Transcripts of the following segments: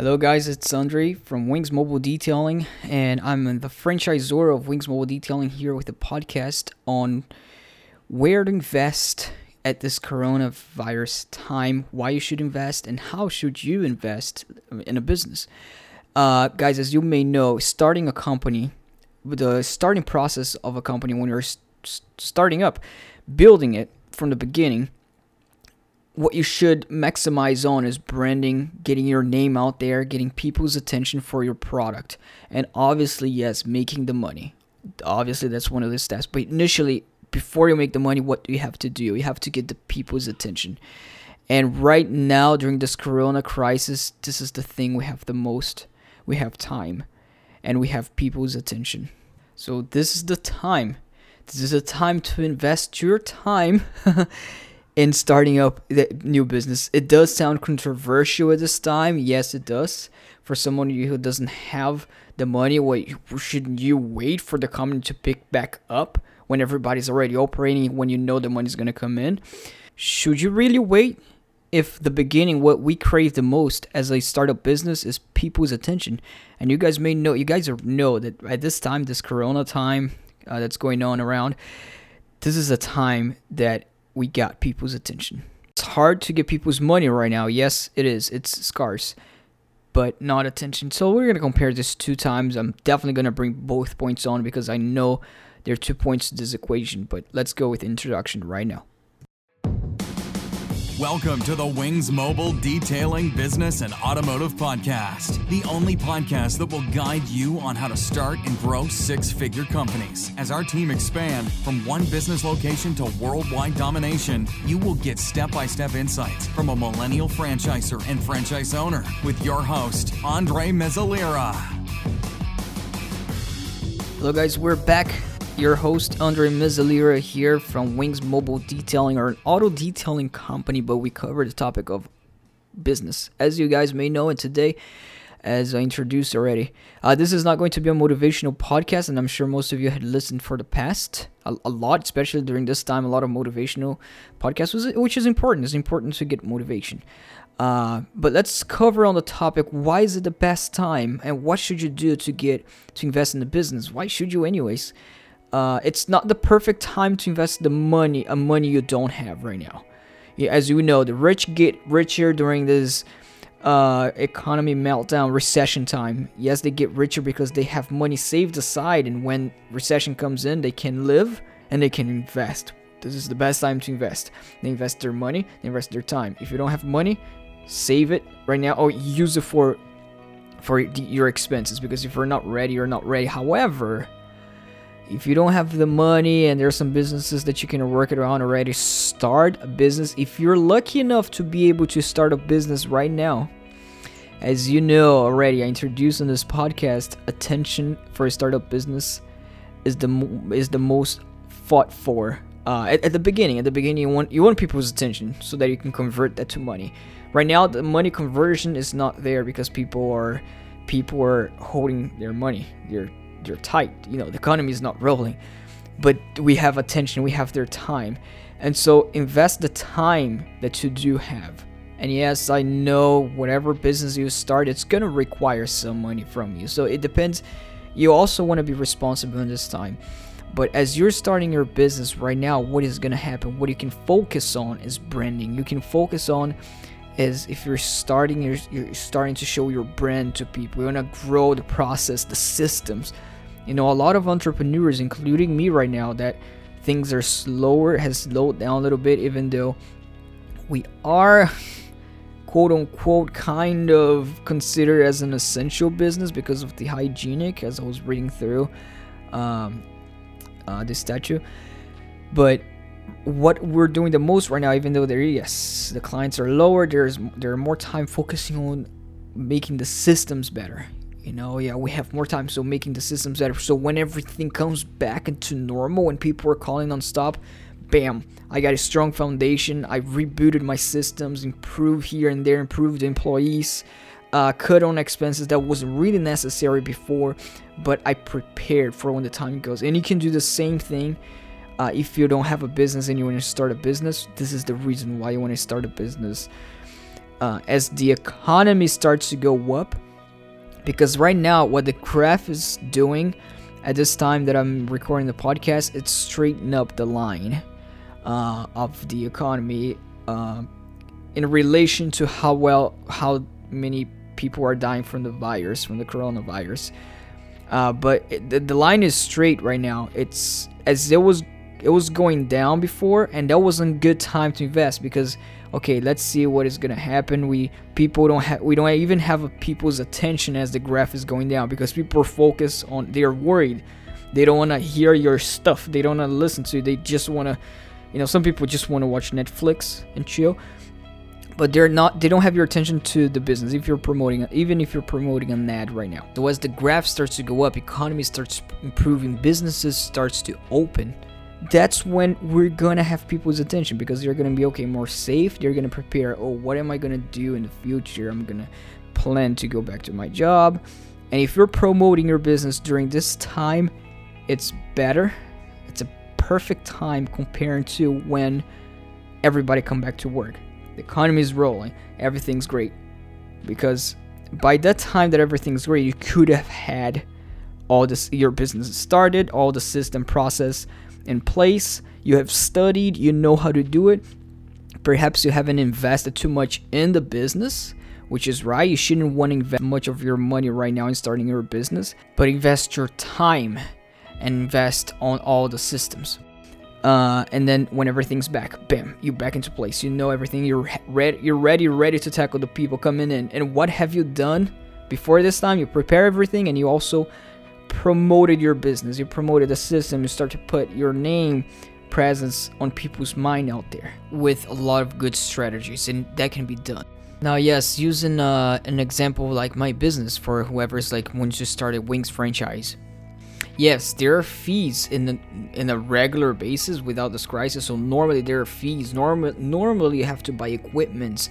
Hello, guys, it's Andre from Wings Mobile Detailing, and I'm the franchisor of Wings Mobile Detailing here with a podcast on where to invest at this coronavirus time, why you should invest, and how should you invest in a business. Uh, guys, as you may know, starting a company, the starting process of a company when you're starting up, building it from the beginning what you should maximize on is branding, getting your name out there, getting people's attention for your product, and obviously, yes, making the money. Obviously, that's one of the steps. But initially, before you make the money, what do you have to do? You have to get the people's attention. And right now, during this corona crisis, this is the thing we have the most. We have time and we have people's attention. So, this is the time. This is a time to invest your time in starting up the new business. It does sound controversial at this time. Yes, it does. For someone who doesn't have the money, what shouldn't you wait for the company to pick back up when everybody's already operating? When you know the money's gonna come in, should you really wait? If the beginning, what we crave the most as a startup business is people's attention, and you guys may know, you guys know that at this time, this Corona time uh, that's going on around, this is a time that we got people's attention. It's hard to get people's money right now. Yes, it is. It's scarce, but not attention. So we're going to compare this two times. I'm definitely going to bring both points on because I know there are two points to this equation, but let's go with introduction right now. Welcome to the Wings Mobile Detailing Business and Automotive Podcast, the only podcast that will guide you on how to start and grow six figure companies. As our team expand from one business location to worldwide domination, you will get step by step insights from a millennial franchisor and franchise owner with your host, Andre Mezzalira. Hello, guys, we're back your host Andre Mezzalira here from Wings Mobile Detailing, or an auto detailing company, but we cover the topic of business, as you guys may know. And today, as I introduced already, uh, this is not going to be a motivational podcast, and I'm sure most of you had listened for the past a, a lot, especially during this time. A lot of motivational podcasts, which is important. It's important to get motivation. Uh, but let's cover on the topic why is it the best time and what should you do to get to invest in the business why should you anyways uh, it's not the perfect time to invest the money, a money you don't have right now. As you know, the rich get richer during this uh, economy meltdown, recession time. Yes, they get richer because they have money saved aside, and when recession comes in, they can live and they can invest. This is the best time to invest. They invest their money, they invest their time. If you don't have money, save it right now or use it for for your expenses because if you're not ready, you're not ready. However, if you don't have the money and there's some businesses that you can work it around already, start a business. If you're lucky enough to be able to start a business right now, as you know already, I introduced in this podcast, attention for a startup business is the is the most fought for. Uh, at, at the beginning, at the beginning, you want you want people's attention so that you can convert that to money. Right now, the money conversion is not there because people are people are holding their money. They're they're tight. You know, the economy is not rolling, but we have attention, we have their time, and so invest the time that you do have. And yes, I know whatever business you start, it's gonna require some money from you. So it depends. You also want to be responsible in this time. But as you're starting your business right now, what is going to happen? What you can focus on is branding. You can focus on is if you're starting you're, you're starting to show your brand to people. You want to grow the process, the systems you know, a lot of entrepreneurs, including me right now, that things are slower, has slowed down a little bit, even though we are quote unquote kind of considered as an essential business because of the hygienic, as I was reading through um, uh, this statue. But what we're doing the most right now, even though there, yes, the clients are lower, there's there are more time focusing on making the systems better. You know yeah we have more time so making the systems better. So when everything comes back into normal when people are calling non-stop bam i got a strong foundation. I rebooted my systems improved here and there improved employees uh, cut on expenses that wasn't really necessary before but i prepared for when the time goes. And you can do the same thing uh, if you don't have a business and you want to start a business this is the reason why you want to start a business uh, as the economy starts to go up. Because right now, what the graph is doing at this time that I'm recording the podcast, it's straightening up the line uh, of the economy uh, in relation to how well, how many people are dying from the virus, from the coronavirus. Uh, but it, the, the line is straight right now. It's as it was it was going down before, and that wasn't good time to invest because okay, let's see what is gonna happen. We people don't have we don't even have people's attention as the graph is going down because people are focused on they're worried. They don't want to hear your stuff. They don't want to listen to. You. They just want to, you know, some people just want to watch Netflix and chill but they're not they don't have your attention to the business if you're promoting even if you're promoting an ad right now so as the graph starts to go up economy starts improving businesses starts to open that's when we're gonna have people's attention because they're gonna be okay more safe. They're gonna prepare oh what am i gonna do in the future? I'm gonna plan to go back to my job. And if you're promoting your business during this time it's better. It's a perfect time compared to when everybody come back to work. The economy is rolling, everything's great. Because by that time that everything's great, you could have had all this your business started, all the system process in place. You have studied, you know how to do it. Perhaps you haven't invested too much in the business, which is right. You shouldn't want to invest much of your money right now in starting your business, but invest your time and invest on all the systems. Uh, and then when everything's back, bam, you back into place. You know everything. You're ready. You're ready. Ready to tackle the people coming in. And what have you done before this time? You prepare everything, and you also promoted your business. You promoted the system. You start to put your name, presence on people's mind out there with a lot of good strategies, and that can be done. Now, yes, using uh, an example like my business for whoever's like once you started Wings franchise yes, there are fees in the in a regular basis without this crisis. So normally there are fees. Normal normally you have to buy equipments.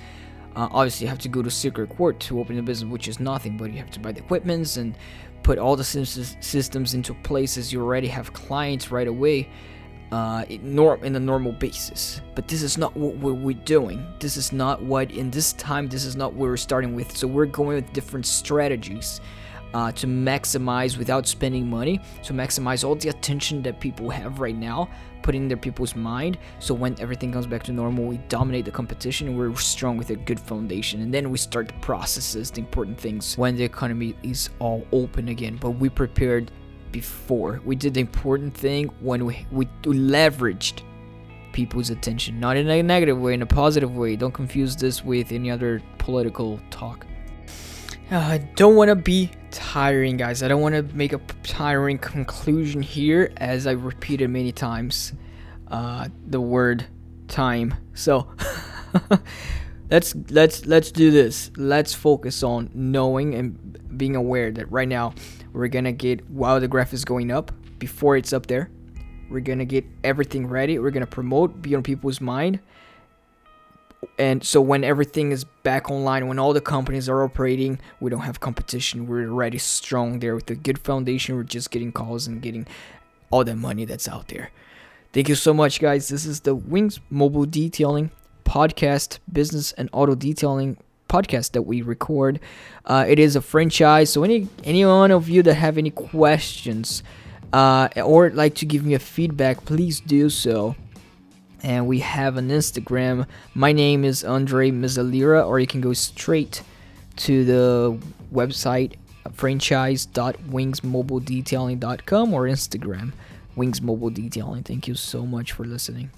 Uh, obviously, you have to go to secret court to open a business, which is nothing. But you have to buy the equipments and put all the systems into places. You already have clients right away. Uh, in, a normal basis. But this is not what we're doing. This is not what, in this time, this is not what we're starting with. So we're going with different strategies uh, to maximize without spending money to maximize all the attention that people have right now putting their people's mind so when everything comes back to normal we dominate the competition we're strong with a good foundation. And then we start the processes the important things when the economy is all open again. But we prepared before. We did the important thing when we, we leveraged people's attention not in a negative way in a positive way. Don't confuse this with any other political talk uh, I don't want to be tiring, guys. I don't want to make a tiring conclusion here, as I repeated many times uh, the word time. So let's let's let's do this. Let's focus on knowing and being aware that right now we're gonna get while the graph is going up before it's up there. We're gonna get everything ready. We're gonna promote, be on people's mind, and so when everything is back online when all the companies are operating we don't have competition. We're already strong there with a good foundation. We're just getting calls and getting all the money that's out there. Thank you so much guys. This is the wings mobile detailing podcast business and auto detailing podcast that we record. Uh, it is a franchise so any any one of you that have any questions uh, or like to give me a feedback please do so and we have an Instagram. My name is Andre Mezzalira, or you can go straight to the website franchise.wingsmobiledetailing.com or Instagram Wings Mobile Detailing. Thank you so much for listening.